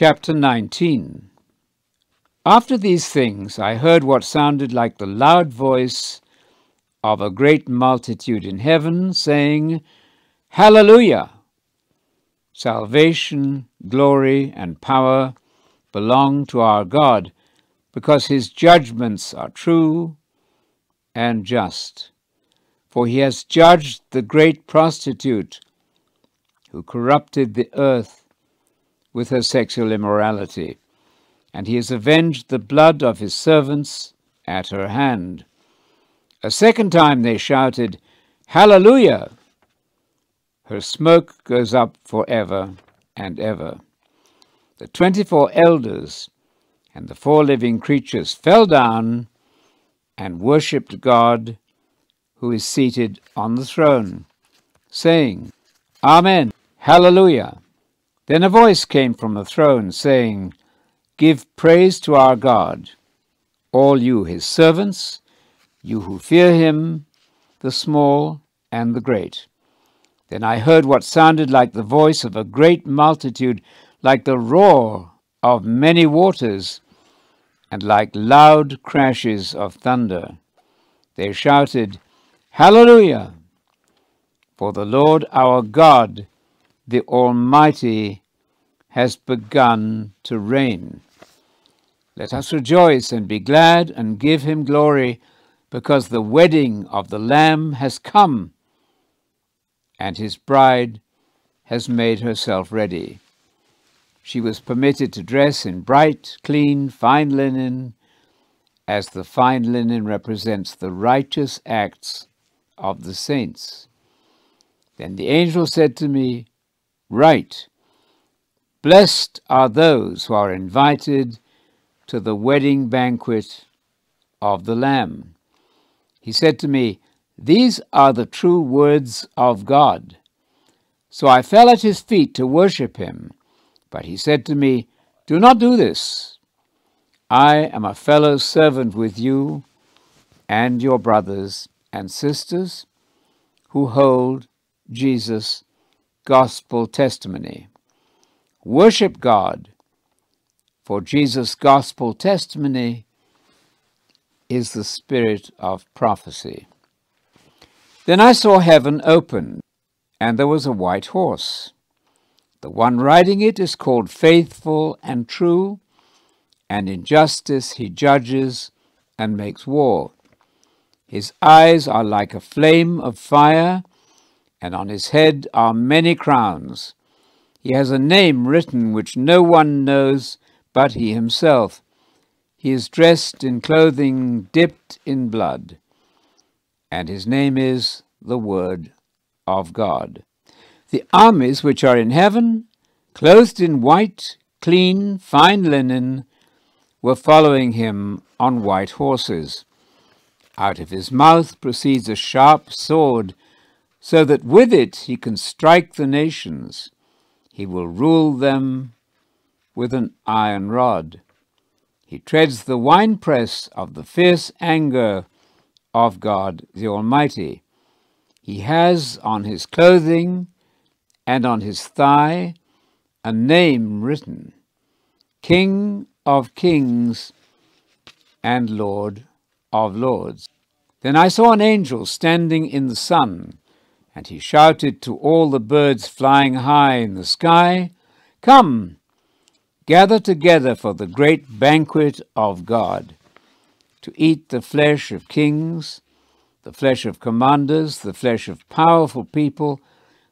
Chapter 19 After these things I heard what sounded like the loud voice of a great multitude in heaven, saying, Hallelujah! Salvation, glory, and power belong to our God, because his judgments are true and just. For he has judged the great prostitute who corrupted the earth with her sexual immorality, and he has avenged the blood of his servants at her hand. A second time they shouted, Hallelujah! Her smoke goes up for ever and ever. The twenty four elders and the four living creatures fell down and worshipped God who is seated on the throne, saying, Amen, Hallelujah. Then a voice came from the throne, saying, Give praise to our God, all you his servants, you who fear him, the small and the great. Then I heard what sounded like the voice of a great multitude, like the roar of many waters, and like loud crashes of thunder. They shouted, Hallelujah! For the Lord our God the Almighty has begun to reign. Let us rejoice and be glad and give him glory, because the wedding of the Lamb has come, and his bride has made herself ready. She was permitted to dress in bright, clean, fine linen, as the fine linen represents the righteous acts of the saints. Then the angel said to me, right. Blessed are those who are invited to the wedding banquet of the Lamb. He said to me, These are the true words of God. So I fell at his feet to worship him. But he said to me, Do not do this. I am a fellow servant with you and your brothers and sisters who hold Jesus gospel testimony. Worship God, for Jesus' gospel testimony is the spirit of prophecy. Then I saw heaven open, and there was a white horse. The one riding it is called Faithful and True, and in justice he judges and makes war. His eyes are like a flame of fire, and on his head are many crowns. He has a name written which no one knows but he himself. He is dressed in clothing dipped in blood, and his name is the Word of God. The armies which are in heaven, clothed in white, clean, fine linen, were following him on white horses. Out of his mouth proceeds a sharp sword so that with it he can strike the nations. He will rule them with an iron rod. He treads the winepress of the fierce anger of God the Almighty. He has on his clothing and on his thigh a name written King of Kings and Lord of Lords. Then I saw an angel standing in the sun and he shouted to all the birds flying high in the sky, Come, gather together for the great banquet of God, to eat the flesh of kings, the flesh of commanders, the flesh of powerful people,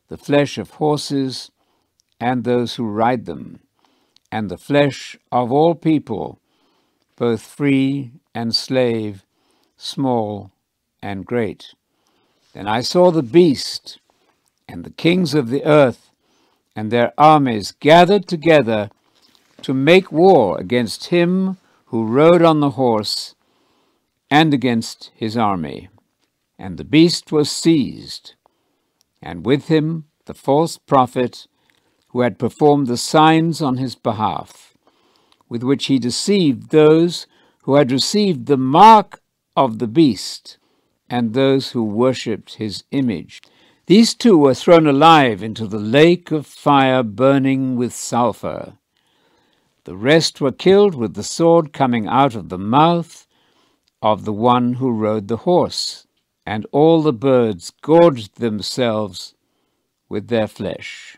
the flesh of horses, and those who ride them, and the flesh of all people, both free and slave, small and great. Then I saw the beast and the kings of the earth and their armies gathered together to make war against him who rode on the horse and against his army. And the beast was seized, and with him the false prophet who had performed the signs on his behalf, with which he deceived those who had received the mark of the beast and those who worshipped his image. These two were thrown alive into the lake of fire burning with sulphur. The rest were killed with the sword coming out of the mouth of the one who rode the horse, and all the birds gorged themselves with their flesh.